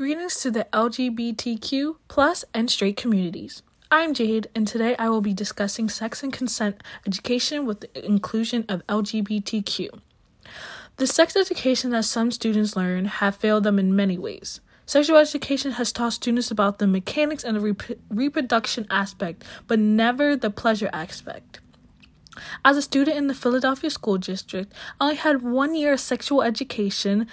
Greetings to the LGBTQ plus and straight communities. I'm Jade, and today I will be discussing sex and consent education with the inclusion of LGBTQ. The sex education that some students learn have failed them in many ways. Sexual education has taught students about the mechanics and the rep- reproduction aspect, but never the pleasure aspect. As a student in the Philadelphia School District, I only had one year of sexual education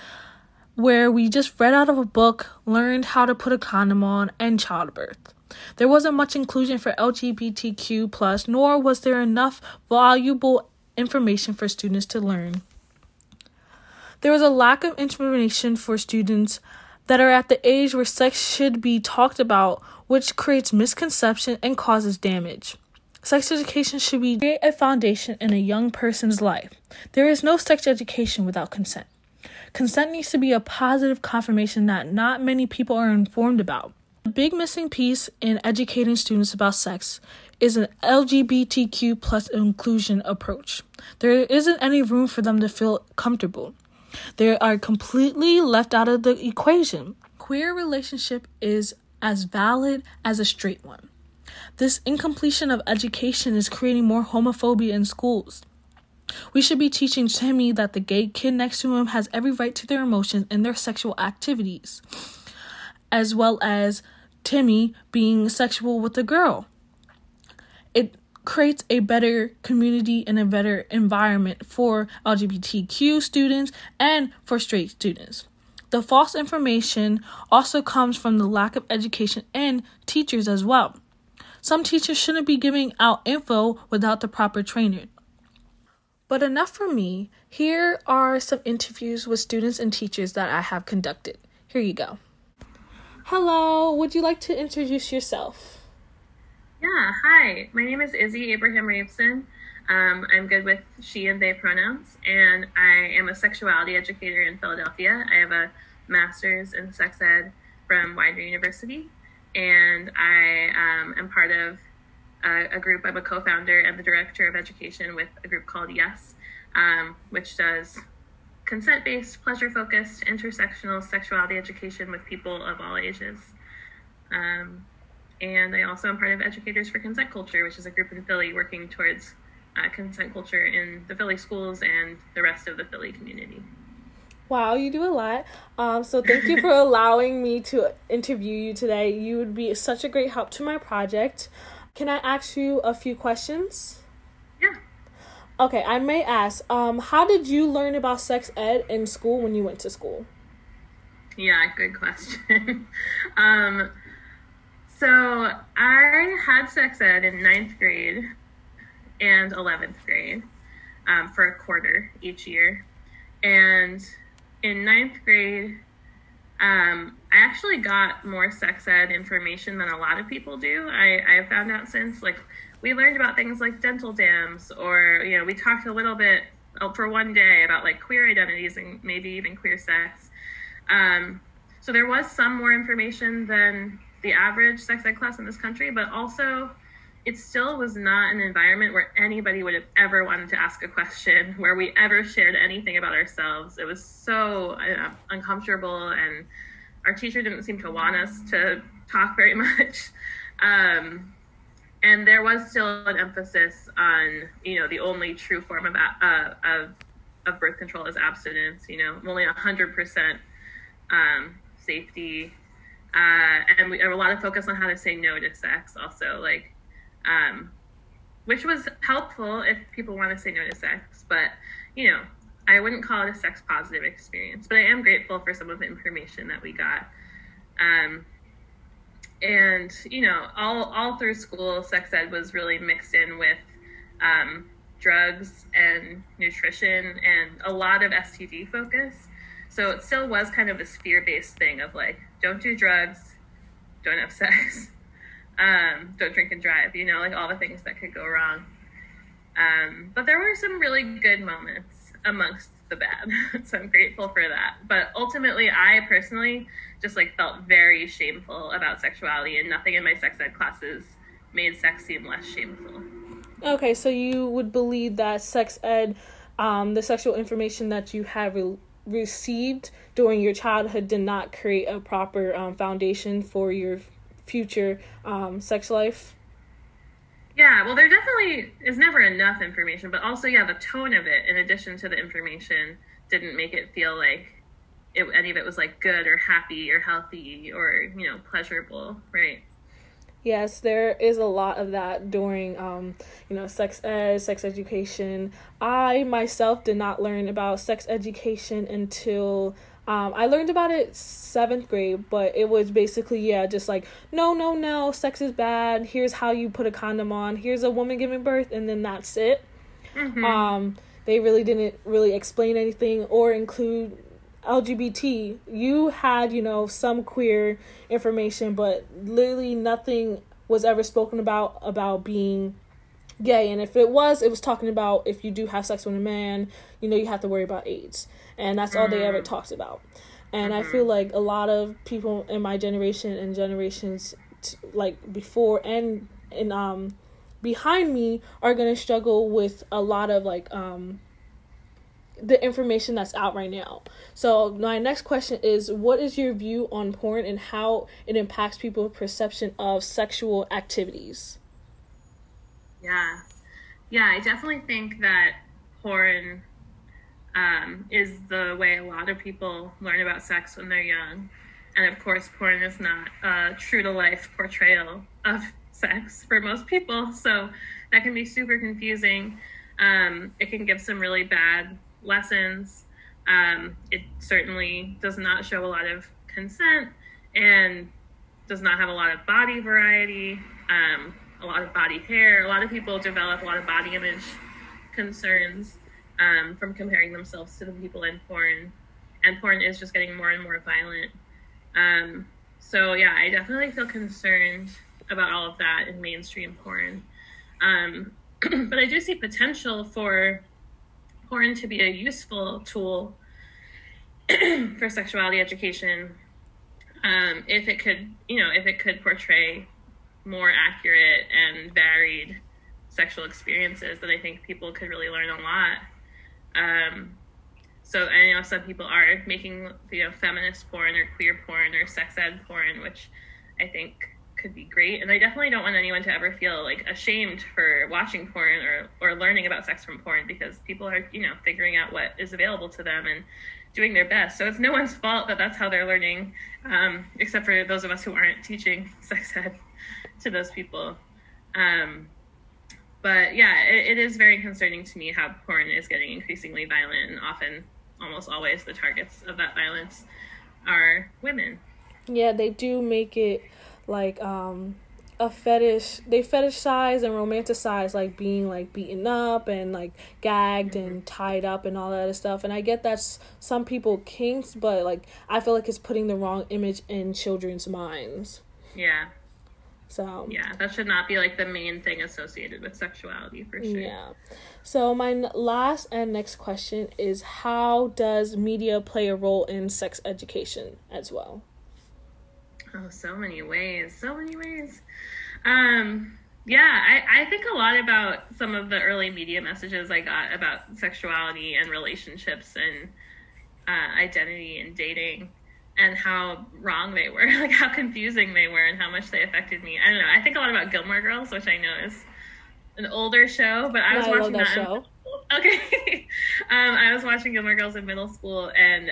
where we just read out of a book, learned how to put a condom on, and childbirth. There wasn't much inclusion for LGBTQ plus, nor was there enough valuable information for students to learn. There was a lack of information for students that are at the age where sex should be talked about, which creates misconception and causes damage. Sex education should be a foundation in a young person's life. There is no sex education without consent. Consent needs to be a positive confirmation that not many people are informed about. The big missing piece in educating students about sex is an LGBTQ plus inclusion approach. There isn't any room for them to feel comfortable. They are completely left out of the equation. Queer relationship is as valid as a straight one. This incompletion of education is creating more homophobia in schools. We should be teaching Timmy that the gay kid next to him has every right to their emotions and their sexual activities, as well as Timmy being sexual with a girl. It creates a better community and a better environment for LGBTQ students and for straight students. The false information also comes from the lack of education and teachers as well. Some teachers shouldn't be giving out info without the proper training. But enough for me. Here are some interviews with students and teachers that I have conducted. Here you go. Hello, would you like to introduce yourself? Yeah, hi. My name is Izzy Abraham Raveson. Um, I'm good with she and they pronouns, and I am a sexuality educator in Philadelphia. I have a master's in sex ed from Widener University, and I um, am part of a, a, group. I'm a co-founder and the director of education with a group called Yes, um, which does consent-based, pleasure-focused, intersectional sexuality education with people of all ages. Um, and I also am part of Educators for Consent Culture, which is a group in Philly working towards uh, consent culture in the Philly schools and the rest of the Philly community. Wow, you do a lot. Um, so thank you for allowing me to interview you today. You would be such a great help to my project. Can I ask you a few questions? Yeah. Okay, I may ask, um, how did you learn about sex ed in school when you went to school? Yeah, good question. um, so I had sex ed in ninth grade and 11th grade um, for a quarter each year. And in ninth grade, um, I actually got more sex ed information than a lot of people do. I, I found out since, like, we learned about things like dental dams, or, you know, we talked a little bit oh, for one day about like queer identities and maybe even queer sex. Um, so there was some more information than the average sex ed class in this country, but also it still was not an environment where anybody would have ever wanted to ask a question, where we ever shared anything about ourselves. It was so uh, uncomfortable, and our teacher didn't seem to want us to talk very much. Um, and there was still an emphasis on, you know, the only true form of uh, of, of birth control is abstinence. You know, only hundred percent um, safety, uh, and we have a lot of focus on how to say no to sex. Also, like um, which was helpful if people want to say no to sex. But you know, I wouldn't call it a sex positive experience. But I am grateful for some of the information that we got. Um, and you know, all all through school, sex ed was really mixed in with um, drugs and nutrition and a lot of STD focus. So it still was kind of this fear based thing of like, don't do drugs, don't have sex um, don't drink and drive, you know, like all the things that could go wrong. Um, but there were some really good moments amongst the bad. so I'm grateful for that. But ultimately, I personally just like felt very shameful about sexuality, and nothing in my sex ed classes made sex seem less shameful. Okay, so you would believe that sex ed, um, the sexual information that you have re- received during your childhood did not create a proper um, foundation for your future um, sex life. Yeah, well, there definitely is never enough information, but also, yeah, the tone of it, in addition to the information, didn't make it feel like it, any of it was like good or happy or healthy or you know pleasurable, right? Yes, there is a lot of that during, um, you know, sex ed, sex education. I myself did not learn about sex education until um, I learned about it seventh grade, but it was basically yeah, just like no, no, no, sex is bad. Here's how you put a condom on. Here's a woman giving birth, and then that's it. Mm-hmm. Um, they really didn't really explain anything or include LGBT. You had you know some queer information, but literally nothing was ever spoken about about being gay. And if it was, it was talking about if you do have sex with a man, you know, you have to worry about AIDS and that's all they ever mm. talked about. And. I feel like a lot of people in my generation and generations t- like before and and um behind me are going to struggle with a lot of like um the information that's out right now. So my next question is what is your view on porn and how it impacts people's perception of sexual activities? Yeah. Yeah, I definitely think that porn um, is the way a lot of people learn about sex when they're young. And of course, porn is not a true to life portrayal of sex for most people. So that can be super confusing. Um, it can give some really bad lessons. Um, it certainly does not show a lot of consent and does not have a lot of body variety, um, a lot of body hair. A lot of people develop a lot of body image concerns um, from comparing themselves to the people in porn, and porn is just getting more and more violent. Um, so yeah, I definitely feel concerned about all of that in mainstream porn. Um, but I do see potential for porn to be a useful tool for sexuality education um, if it could, you know, if it could portray more accurate and varied sexual experiences, that I think people could really learn a lot. Um, so I know some people are making you know feminist porn or queer porn or sex ed porn, which I think could be great. And I definitely don't want anyone to ever feel like ashamed for watching porn or or learning about sex from porn because people are you know figuring out what is available to them and doing their best. So it's no one's fault that that's how they're learning, um, except for those of us who aren't teaching sex ed to those people. Um, but yeah, it, it is very concerning to me how porn is getting increasingly violent, and often, almost always, the targets of that violence are women. Yeah, they do make it like um a fetish they fetishize and romanticize like being like beaten up and like gagged mm-hmm. and tied up and all that other stuff and i get that's some people kinks but like i feel like it's putting the wrong image in children's minds yeah so yeah, that should not be like the main thing associated with sexuality for sure. Yeah. So my last and next question is how does media play a role in sex education as well? Oh, so many ways, so many ways. Um, yeah, I, I think a lot about some of the early media messages I got about sexuality and relationships and uh, identity and dating and how wrong they were, like how confusing they were, and how much they affected me. I don't know. I think a lot about Gilmore Girls, which I know is an older show, but I was watching that. that show. okay, um, I was watching Gilmore Girls in middle school, and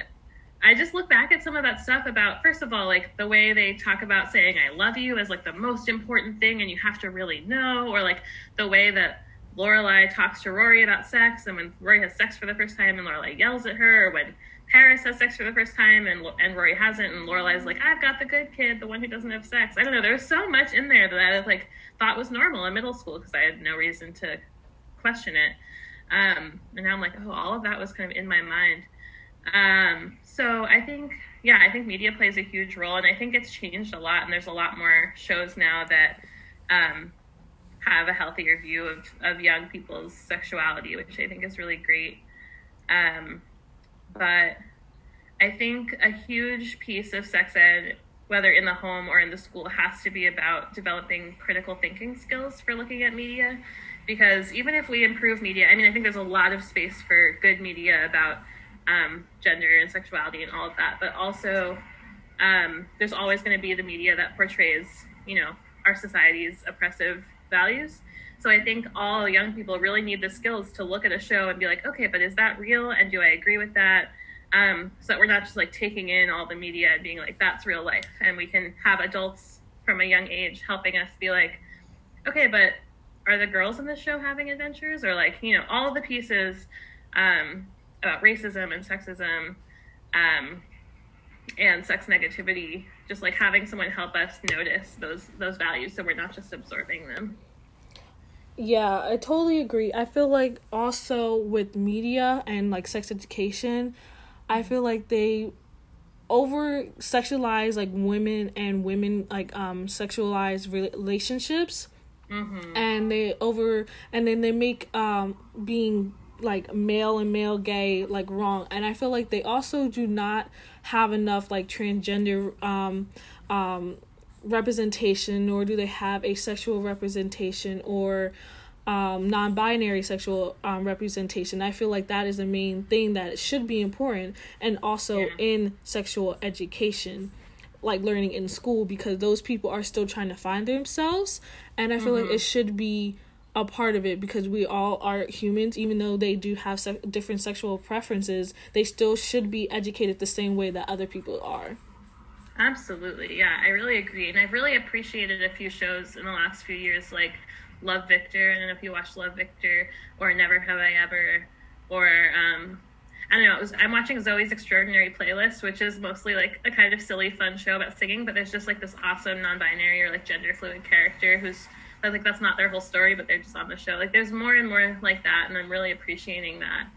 I just look back at some of that stuff about first of all, like the way they talk about saying "I love you" as like the most important thing, and you have to really know, or like the way that Lorelai talks to Rory about sex, and when Rory has sex for the first time, and Lorelai yells at her, or when Paris has sex for the first time and and Rory hasn't, and Lorelai's like, I've got the good kid, the one who doesn't have sex. I don't know. There's so much in there that I like thought was normal in middle school because I had no reason to question it. Um, and now I'm like, oh, all of that was kind of in my mind. Um, so I think, yeah, I think media plays a huge role, and I think it's changed a lot. And there's a lot more shows now that um, have a healthier view of of young people's sexuality, which I think is really great. Um, but I think a huge piece of sex ed, whether in the home or in the school, has to be about developing critical thinking skills for looking at media. Because even if we improve media, I mean, I think there's a lot of space for good media about um, gender and sexuality and all of that, but also um, there's always going to be the media that portrays, you know, our society's oppressive values. So I think all young people really need the skills to look at a show and be like, okay, but is that real? And do I agree with that? Um, so that we're not just like taking in all the media and being like, that's real life. And we can have adults from a young age helping us be like, okay, but are the girls in this show having adventures? Or like, you know, all the pieces um, about racism and sexism um, and sex negativity, just like having someone help us notice those those values so we're not just absorbing them. Yeah, I totally agree. I feel like also with media and like sex education, I feel like they over sexualize like women and women like um sexualize relationships mm-hmm. and they over and then they make um being like male and male gay like wrong and i feel like they also do not have enough like transgender um um representation nor do they have asexual representation or um, non-binary sexual um, representation i feel like that is the main thing that should be important and also yeah. in sexual education like learning in school because those people are still trying to find themselves and i feel mm-hmm. like it should be a part of it because we all are humans even though they do have se- different sexual preferences they still should be educated the same way that other people are absolutely yeah i really agree and i've really appreciated a few shows in the last few years like love victor i don't know if you watched love victor or never have i ever or um I don't know. Was, I'm watching Zoe's Extraordinary Playlist, which is mostly like a kind of silly, fun show about singing, but there's just like this awesome non-binary or like gender fluid character who's like that's not their whole story, but they're just on the show. Like there's more and more like that, and I'm really appreciating that.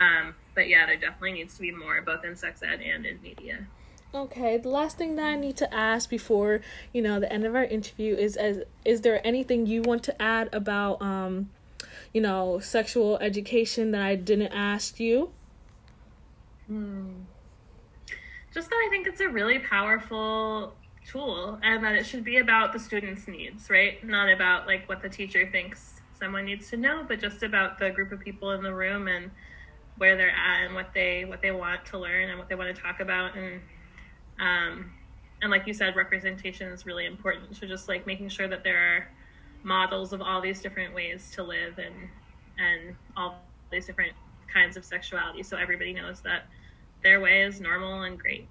Um, but yeah, there definitely needs to be more, both in sex ed and in media. Okay, the last thing that I need to ask before you know the end of our interview is as is there anything you want to add about um, you know, sexual education that I didn't ask you? Hmm. Just that I think it's a really powerful tool and that it should be about the student's needs, right? Not about like what the teacher thinks someone needs to know, but just about the group of people in the room and where they're at and what they what they want to learn and what they want to talk about and um and like you said representation is really important so just like making sure that there are models of all these different ways to live and and all these different kinds of sexuality so everybody knows that their way is normal and great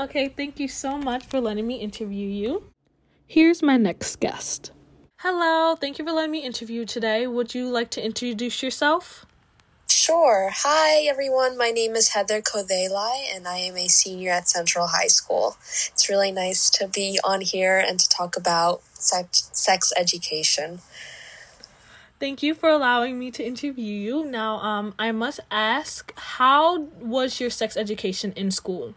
Okay, thank you so much for letting me interview you. Here's my next guest. Hello, thank you for letting me interview today. Would you like to introduce yourself? Sure. Hi, everyone. My name is Heather Kodhelai, and I am a senior at Central High School. It's really nice to be on here and to talk about sex, sex education. Thank you for allowing me to interview you. Now, um, I must ask, how was your sex education in school?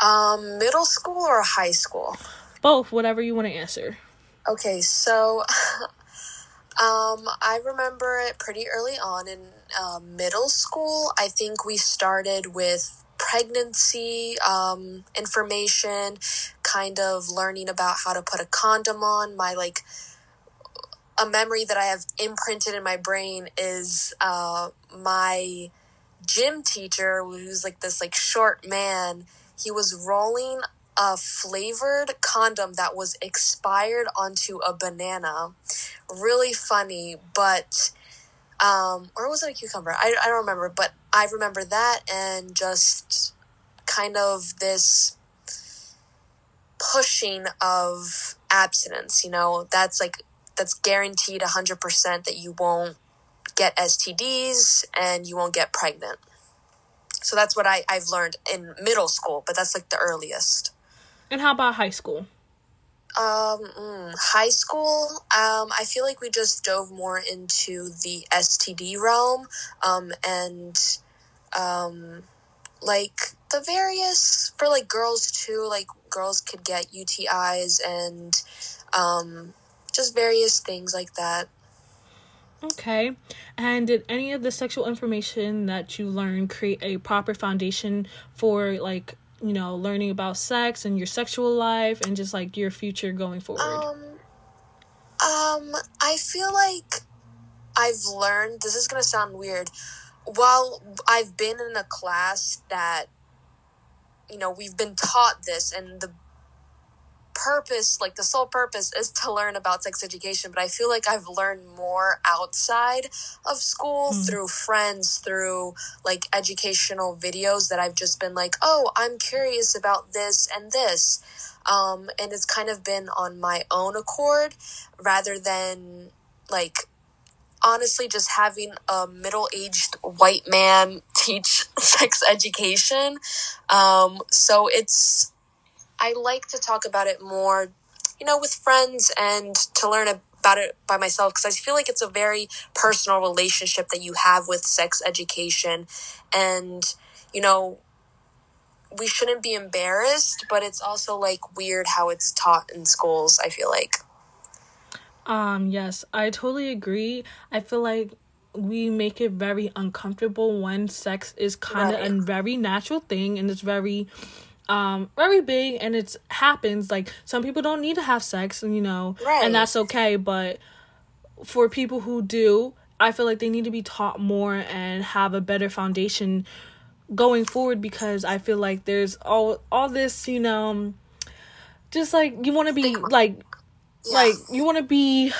Um, middle school or high school? Both, whatever you want to answer. Okay, so um, I remember it pretty early on in uh, middle school. I think we started with pregnancy um, information, kind of learning about how to put a condom on. My like a memory that I have imprinted in my brain is uh, my gym teacher, who's like this like short man he was rolling a flavored condom that was expired onto a banana. Really funny, but um, or was it a cucumber? I, I don't remember, but I remember that and just kind of this pushing of abstinence. You know, that's like that's guaranteed 100% that you won't get STDs and you won't get pregnant. So that's what I, I've learned in middle school, but that's like the earliest. And how about high school? Um, mm, high school, um, I feel like we just dove more into the STD realm, um, and, um, like the various, for like girls too, like girls could get UTIs and, um, just various things like that. Okay. And did any of the sexual information that you learned create a proper foundation for like, you know, learning about sex and your sexual life and just like your future going forward? Um um I feel like I've learned this is going to sound weird. while I've been in a class that, you know, we've been taught this and the purpose, like the sole purpose is to learn about sex education, but I feel like I've learned more outside of school mm. through friends, through like educational videos that I've just been like, oh, I'm curious about this and this. Um, and it's kind of been on my own accord rather than like honestly just having a middle-aged white man teach sex education um, so it's i like to talk about it more you know with friends and to learn about it by myself because i feel like it's a very personal relationship that you have with sex education and you know we shouldn't be embarrassed but it's also like weird how it's taught in schools i feel like um, yes, I totally agree. I feel like we make it very uncomfortable when sex is kind of right. a very natural thing and it's very um very big and it's happens like some people don't need to have sex and you know right. and that's okay but for people who do i feel like they need to be taught more and have a better foundation going forward because i feel like there's all all this you know just like you want to be like like you want to be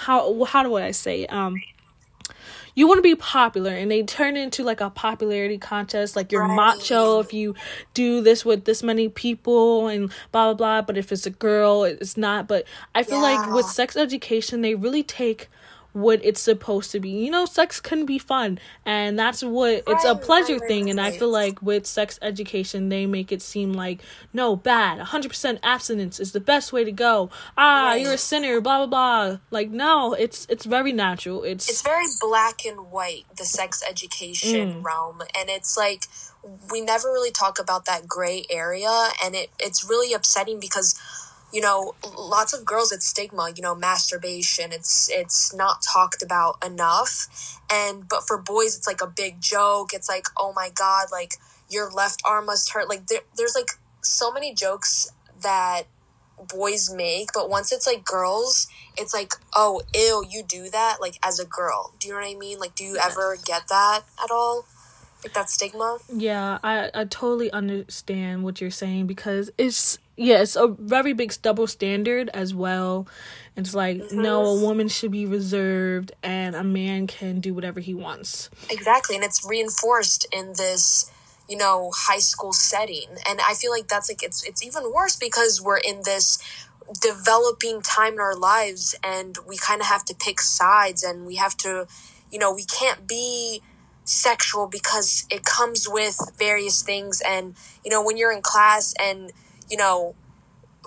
how how do I say um you want to be popular and they turn into like a popularity contest like you're right. macho if you do this with this many people and blah blah blah but if it's a girl it's not but i feel yeah. like with sex education they really take what it's supposed to be. You know, sex can be fun, and that's what it's a pleasure thing. And I feel like with sex education, they make it seem like no, bad, hundred percent abstinence is the best way to go. Ah, right. you're a sinner, blah blah blah. Like no, it's it's very natural. It's it's very black and white the sex education mm. realm, and it's like we never really talk about that gray area, and it it's really upsetting because you know lots of girls it's stigma you know masturbation it's it's not talked about enough. And but for boys it's like a big joke. It's like oh my god like your left arm must hurt. Like there, there's like so many jokes that boys make but once it's like girls it's like oh ew you do that like as a girl. Do you know what i mean? Like do you yes. ever get that at all? Like that stigma? Yeah i i totally understand what you're saying because it's yeah, it's a very big double standard as well. It's like mm-hmm. no, a woman should be reserved, and a man can do whatever he wants. Exactly, and it's reinforced in this, you know, high school setting, and I feel like that's like it's it's even worse because we're in this developing time in our lives, and we kind of have to pick sides, and we have to, you know, we can't be sexual because it comes with various things, and you know, when you're in class and you know,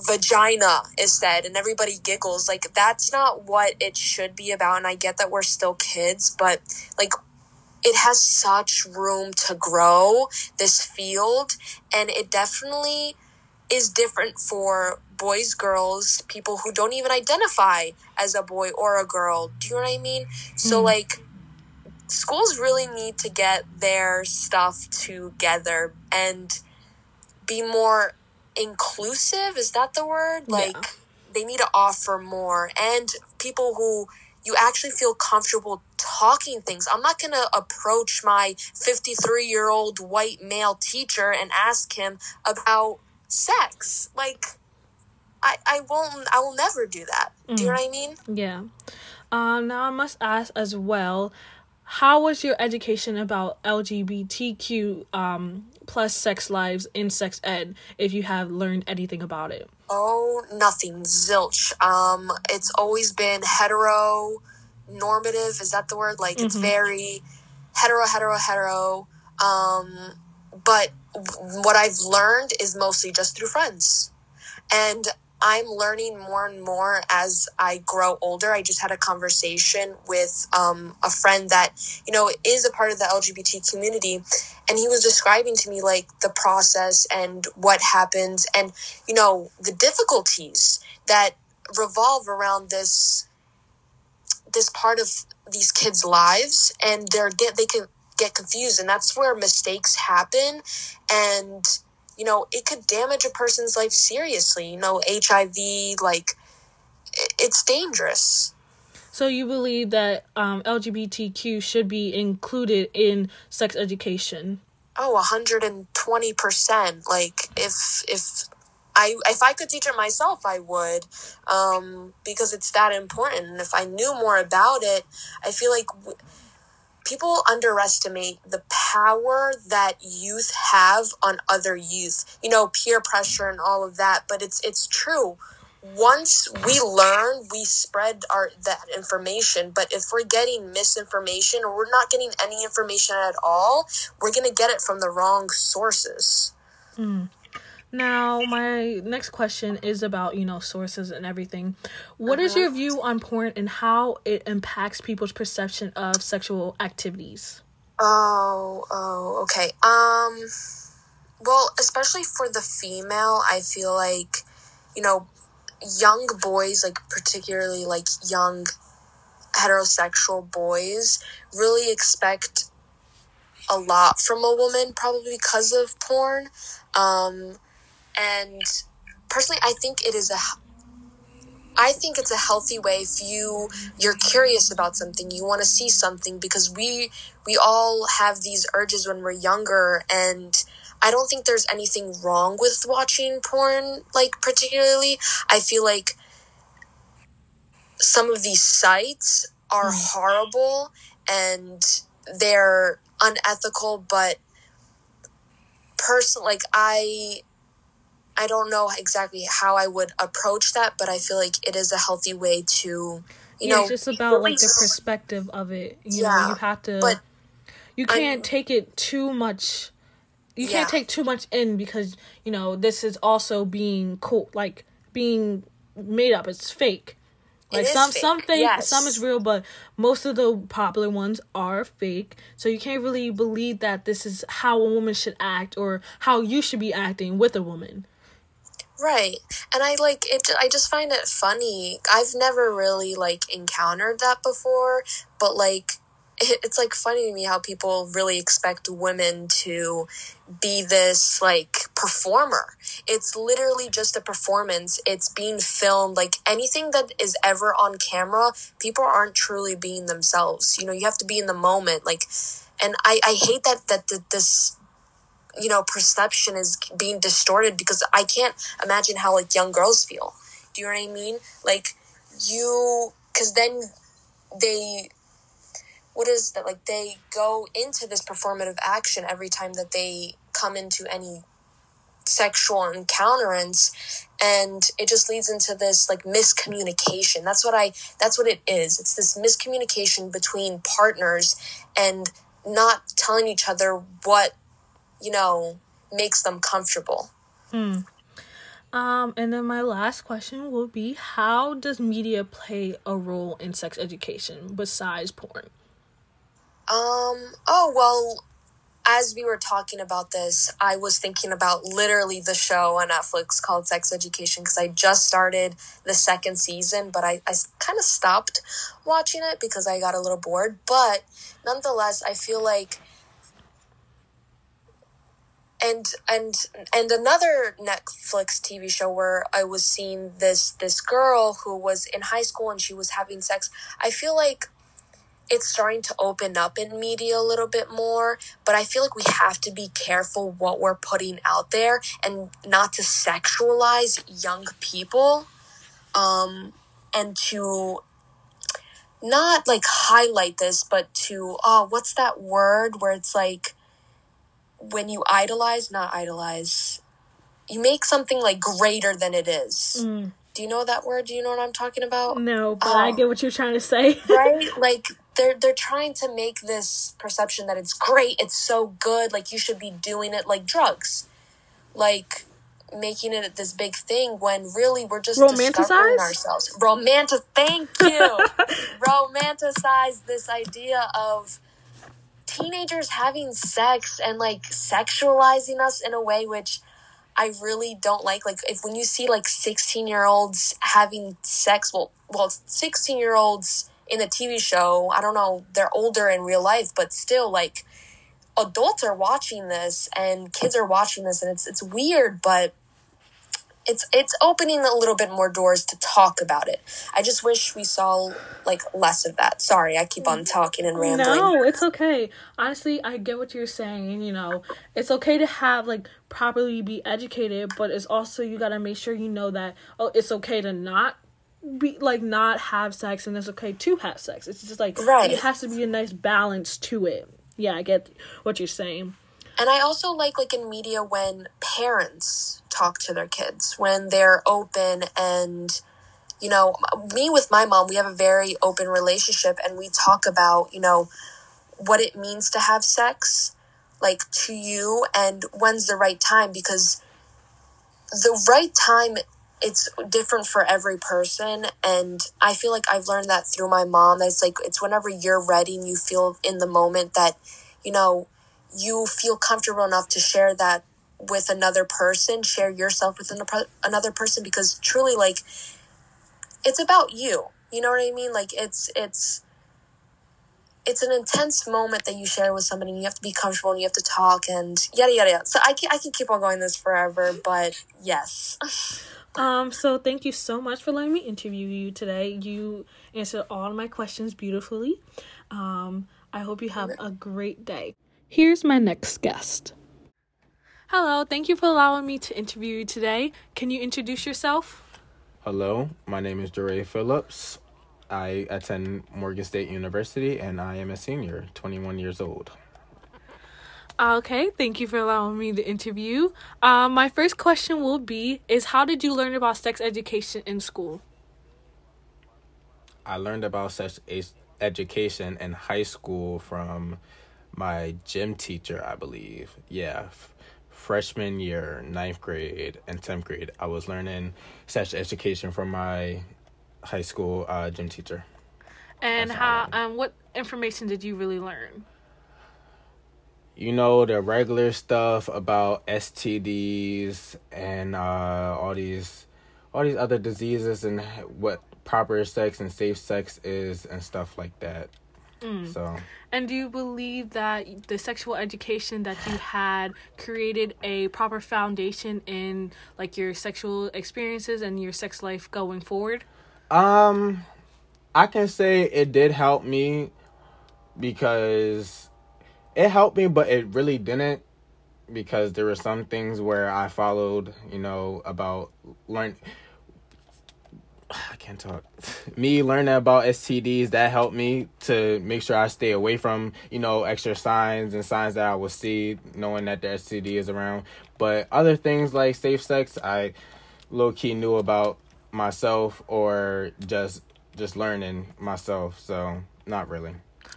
vagina is said and everybody giggles. Like, that's not what it should be about. And I get that we're still kids, but like, it has such room to grow this field. And it definitely is different for boys, girls, people who don't even identify as a boy or a girl. Do you know what I mean? Mm. So, hmm. like, schools really need to get their stuff together and be more inclusive is that the word? Like yeah. they need to offer more. And people who you actually feel comfortable talking things. I'm not going to approach my 53 year old white male teacher and ask him about sex. Like i i won't i will never do that. Mm. do you know what i mean? Yeah. Um now i must ask as well how was your education about lgbtq um plus sex lives in sex ed if you have learned anything about it? Oh, nothing. Zilch. Um, it's always been hetero normative. Is that the word? Like mm-hmm. it's very hetero, hetero, hetero. Um, but what I've learned is mostly just through friends. And I'm learning more and more as I grow older. I just had a conversation with um, a friend that, you know, is a part of the LGBT community. And he was describing to me like the process and what happens and, you know, the difficulties that revolve around this this part of these kids' lives and they're get they can get confused and that's where mistakes happen and you know, it could damage a person's life seriously. You know, HIV, like, it's dangerous. So you believe that um, LGBTQ should be included in sex education? Oh, 120%. Like if if I if I could teach it myself, I would, um, because it's that important. And if I knew more about it, I feel like w- people underestimate the power that youth have on other youth. You know, peer pressure and all of that. But it's it's true. Once we learn, we spread our that information. But if we're getting misinformation or we're not getting any information at all, we're gonna get it from the wrong sources. Mm. Now, my next question is about, you know, sources and everything. What uh-huh. is your view on porn and how it impacts people's perception of sexual activities? Oh, oh, okay. Um well, especially for the female, I feel like, you know, young boys, like particularly like young heterosexual boys, really expect a lot from a woman probably because of porn. Um and personally, I think it is a I think it's a healthy way if you you're curious about something, you want to see something because we we all have these urges when we're younger and I don't think there's anything wrong with watching porn like particularly. I feel like some of these sites are horrible and they're unethical but person like I I don't know exactly how I would approach that, but I feel like it is a healthy way to, you yeah, know, it's just about like the perspective of it. You yeah, know, you have to, but you can't I'm, take it too much. You yeah. can't take too much in because you know this is also being cool, like being made up. It's fake. Like some fake. some fake, yes. some is real, but most of the popular ones are fake. So you can't really believe that this is how a woman should act or how you should be acting with a woman. Right. And I like it I just find it funny. I've never really like encountered that before, but like it, it's like funny to me how people really expect women to be this like performer. It's literally just a performance. It's being filmed like anything that is ever on camera, people aren't truly being themselves. You know, you have to be in the moment like and I I hate that that, that this you know perception is being distorted because i can't imagine how like young girls feel. Do you know what i mean? Like you because then they what is that like they go into this performative action every time that they come into any sexual encounterance and it just leads into this like miscommunication. That's what i that's what it is. It's this miscommunication between partners and not telling each other what you know, makes them comfortable. Hmm. Um, and then my last question will be how does media play a role in sex education besides porn? Um, oh, well, as we were talking about this, I was thinking about literally the show on Netflix called Sex Education because I just started the second season, but I, I kind of stopped watching it because I got a little bored. But nonetheless, I feel like and and and another Netflix TV show where I was seeing this this girl who was in high school and she was having sex. I feel like it's starting to open up in media a little bit more, but I feel like we have to be careful what we're putting out there and not to sexualize young people um and to not like highlight this but to oh what's that word where it's like when you idolize, not idolize, you make something like greater than it is. Mm. Do you know that word? Do you know what I'm talking about? No, but um, I get what you're trying to say. right? Like they're they're trying to make this perception that it's great, it's so good, like you should be doing it like drugs. Like making it this big thing when really we're just discovering ourselves. Romantic thank you. Romanticize this idea of teenagers having sex and like sexualizing us in a way which I really don't like. Like if when you see like sixteen year olds having sex, well, well, sixteen year olds in a TV show. I don't know. They're older in real life, but still, like adults are watching this and kids are watching this, and it's it's weird. But it's it's opening a little bit more doors to talk about it. I just wish we saw like less of that. Sorry, I keep on mm. talking and rambling. No, it's okay. Honestly, I get what you're saying. You know, it's okay to have like properly be educated, but it's also you gotta make sure you know that oh, it's okay to not be like not have sex, and it's okay to have sex. It's just like Right. it has to be a nice balance to it. Yeah, I get what you're saying. And I also like like in media when parents talk to their kids when they're open and you know me with my mom we have a very open relationship and we talk about you know what it means to have sex like to you and when's the right time because the right time it's different for every person. And i feel like i've learned that through my mom. That it's like it's whenever you're ready and you feel in the moment that you know you feel comfortable enough to share that with another person share yourself with another person because truly like it's about you you know what i mean like it's it's it's an intense moment that you share with somebody and you have to be comfortable and you have to talk and yada yada yada so i can, I can keep on going this forever but yes Um, so thank you so much for letting me interview you today. You answered all of my questions beautifully. Um, I hope you have a great day. Here's my next guest. Hello, thank you for allowing me to interview you today. Can you introduce yourself? Hello, my name is Jeray Phillips. I attend Morgan State University and I am a senior, 21 years old. Okay, thank you for allowing me the interview. Um, my first question will be is how did you learn about sex education in school? I learned about sex education in high school from my gym teacher, I believe. Yeah, freshman year, ninth grade, and 10th grade. I was learning sex education from my high school uh, gym teacher. And That's how um what information did you really learn? you know the regular stuff about STDs and uh, all these all these other diseases and what proper sex and safe sex is and stuff like that. So And do you believe that the sexual education that you had created a proper foundation in like your sexual experiences and your sex life going forward? um I can say it did help me because it helped me but it really didn't because there were some things where I followed, you know, about learn I can't talk. Me learning about STDs that helped me to make sure I stay away from, you know, extra signs and signs that I will see knowing that the STD is around. But other things like safe sex, I low key knew about myself or just just learning myself. So not really.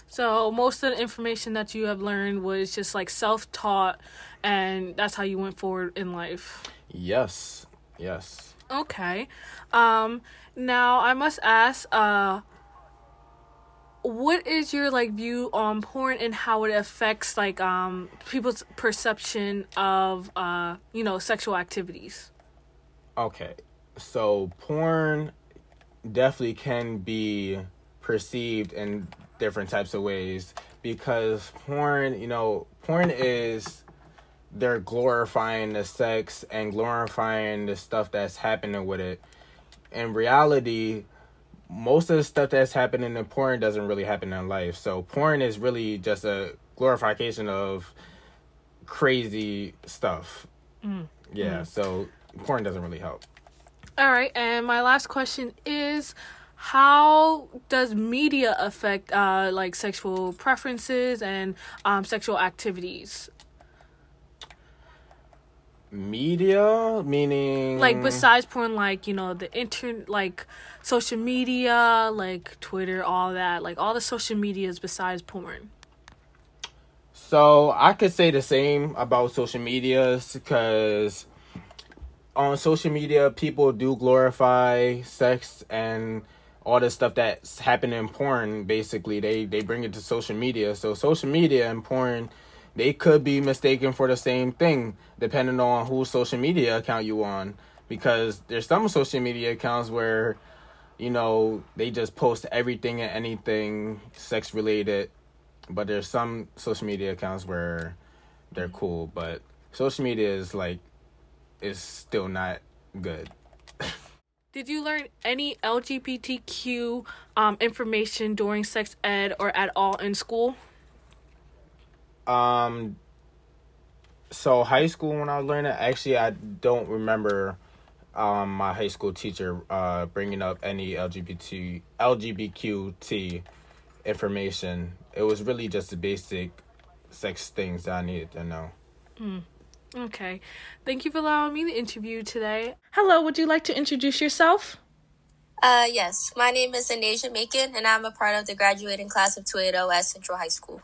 So most of the information that you have learned was just like self-taught and that's how you went forward in life. Yes. Yes. Okay. Um now I must ask uh what is your like view on porn and how it affects like um people's perception of uh you know sexual activities? Okay. So porn definitely can be perceived in different types of ways because porn, you know, porn is they're glorifying the sex and glorifying the stuff that's happening with it. In reality, most of the stuff that's happening in porn doesn't really happen in life. So porn is really just a glorification of crazy stuff. Yeah, so porn doesn't really help. All right, and my last question is how does media affect uh like sexual preferences and um sexual activities? Media, meaning Like besides porn like, you know, the internet like social media, like Twitter, all that, like all the social medias besides porn. So I could say the same about social medias because on social media people do glorify sex and all the stuff that's happening in porn basically they they bring it to social media so social media and porn they could be mistaken for the same thing depending on whose social media account you on because there's some social media accounts where you know they just post everything and anything sex related but there's some social media accounts where they're cool but social media is like is still not good. Did you learn any LGBTQ um, information during sex ed or at all in school? Um. So high school when I was learning, actually, I don't remember um, my high school teacher uh, bringing up any LGBT LGBTQT information. It was really just the basic sex things that I needed to know. Mm. Okay. Thank you for allowing me to interview today. Hello, would you like to introduce yourself? Uh, yes. My name is Anasia Macon, and I'm a part of the graduating class of 280 at Central High School.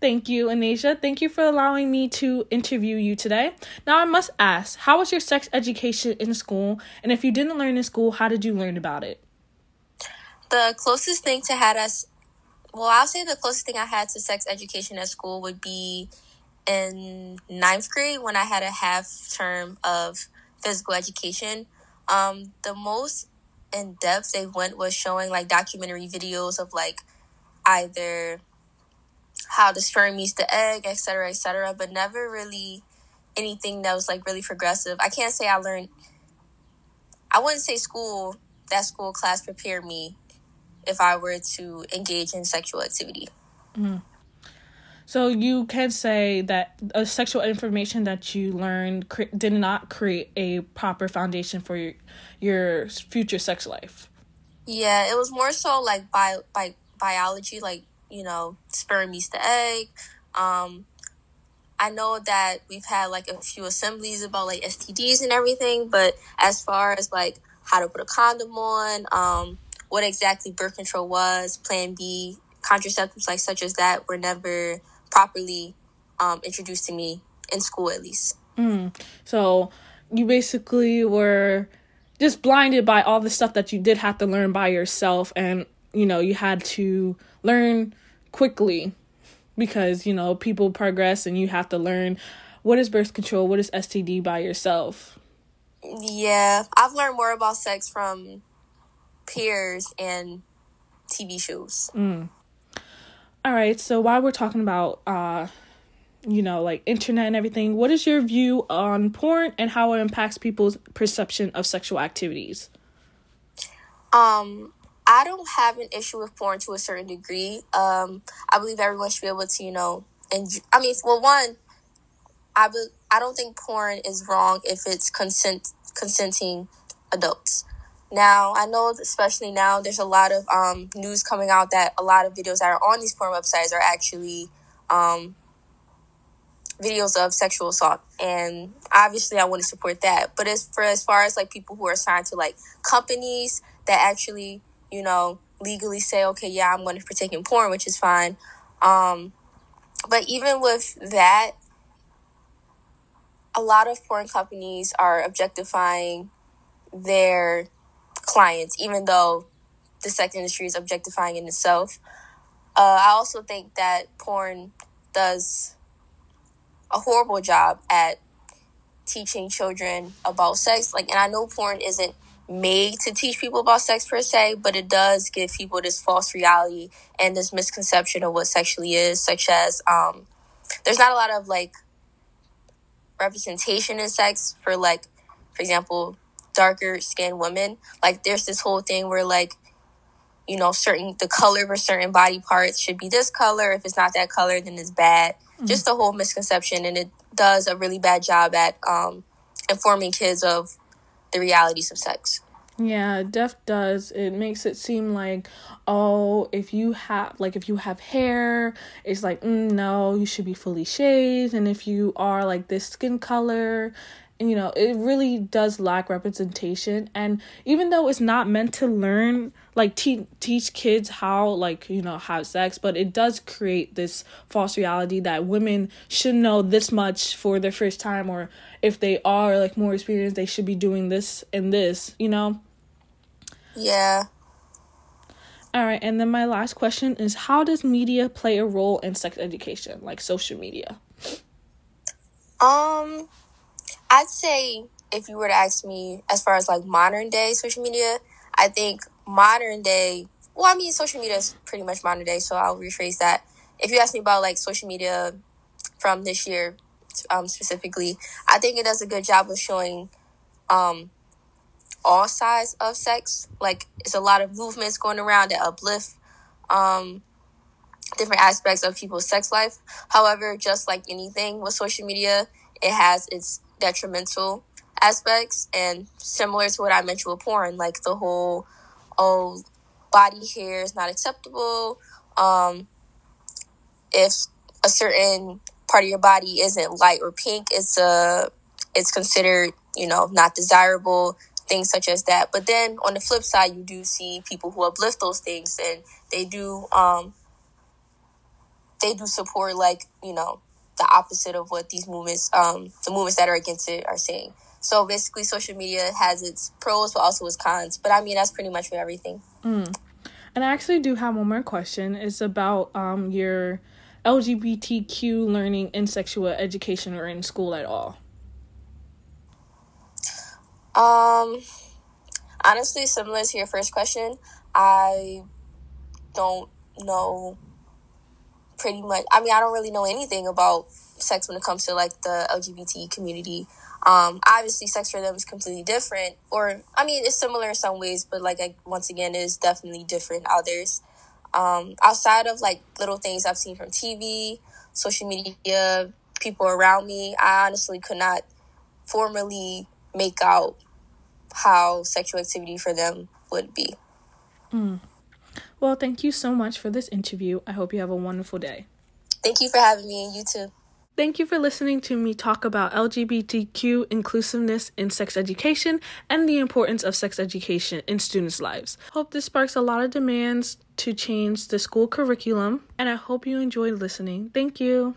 Thank you, Anasia. Thank you for allowing me to interview you today. Now, I must ask, how was your sex education in school? And if you didn't learn in school, how did you learn about it? The closest thing to had us, well, I'll say the closest thing I had to sex education at school would be in ninth grade when I had a half term of physical education. Um, the most in depth they went was showing like documentary videos of like either how the sperm meets the egg, etc., etc., but never really anything that was like really progressive. I can't say I learned. I wouldn't say school that school class prepared me if I were to engage in sexual activity. Mm-hmm. So you can say that a sexual information that you learned cre- did not create a proper foundation for your your future sex life. Yeah, it was more so like bi- bi- biology, like you know, sperm meets the egg. Um, I know that we've had like a few assemblies about like STDs and everything, but as far as like how to put a condom on, um, what exactly birth control was, Plan B, contraceptives like such as that were never properly um, introduced to me in school, at least. Mm. So you basically were just blinded by all the stuff that you did have to learn by yourself, and you know you had to learn quickly because you know people progress and you have to learn what is birth control what is std by yourself. Yeah i've learned more about sex from peers and tv shows. Mm. all right so while we're talking about uh you know like internet and everything what is your view on porn and how it impacts people's perception of sexual activities? Um I don't have an issue with porn to a certain degree. Um, I believe everyone should be able to, you know, and I mean, well, one, I be, I don't think porn is wrong if it's consent consenting adults. Now, I know, especially now, there's a lot of um, news coming out that a lot of videos that are on these porn websites are actually um, videos of sexual assault, and obviously, I want to support that. But as for as far as like people who are assigned to like companies that actually you know, legally say, okay, yeah, I'm going to partake in porn, which is fine. Um, but even with that, a lot of porn companies are objectifying their clients, even though the sex industry is objectifying in itself. Uh, I also think that porn does a horrible job at teaching children about sex. Like, and I know porn isn't made to teach people about sex per se, but it does give people this false reality and this misconception of what sexually is, such as um, there's not a lot of like representation in sex for like, for example, darker skinned women. Like there's this whole thing where like, you know, certain the color of certain body parts should be this color. If it's not that color, then it's bad. Mm-hmm. Just the whole misconception, and it does a really bad job at um, informing kids of the realities of sex. Yeah, Def does. It makes it seem like, oh, if you have like if you have hair, it's like mm, no, you should be fully shaved, and if you are like this skin color, you know, it really does lack representation. And even though it's not meant to learn, like te- teach kids how, like, you know, have sex, but it does create this false reality that women should know this much for their first time, or if they are like more experienced, they should be doing this and this, you know? Yeah. All right, and then my last question is how does media play a role in sex education, like social media? Um I'd say if you were to ask me as far as like modern day social media, I think modern day, well, I mean, social media is pretty much modern day, so I'll rephrase that. If you ask me about like social media from this year um, specifically, I think it does a good job of showing um, all sides of sex. Like it's a lot of movements going around that uplift um, different aspects of people's sex life. However, just like anything with social media, it has its detrimental aspects and similar to what I mentioned with porn, like the whole oh body hair is not acceptable. Um, if a certain part of your body isn't light or pink, it's a it's considered you know not desirable things such as that. But then on the flip side, you do see people who uplift those things and they do um, they do support like you know the opposite of what these movements um, the movements that are against it are saying. So basically, social media has its pros, but also its cons. But I mean, that's pretty much for everything. Mm. And I actually do have one more question. It's about um, your LGBTQ learning in sexual education or in school at all. Um, honestly, similar to your first question, I don't know pretty much. I mean, I don't really know anything about sex when it comes to like the LGBT community. Um, obviously, sex for them is completely different, or I mean, it's similar in some ways, but like I, once again, is definitely different others. Um, outside of like little things I've seen from TV, social media, people around me, I honestly could not formally make out how sexual activity for them would be. Mm. Well, thank you so much for this interview. I hope you have a wonderful day. Thank you for having me, and you too. Thank you for listening to me talk about LGBTQ inclusiveness in sex education and the importance of sex education in students' lives. Hope this sparks a lot of demands to change the school curriculum, and I hope you enjoyed listening. Thank you.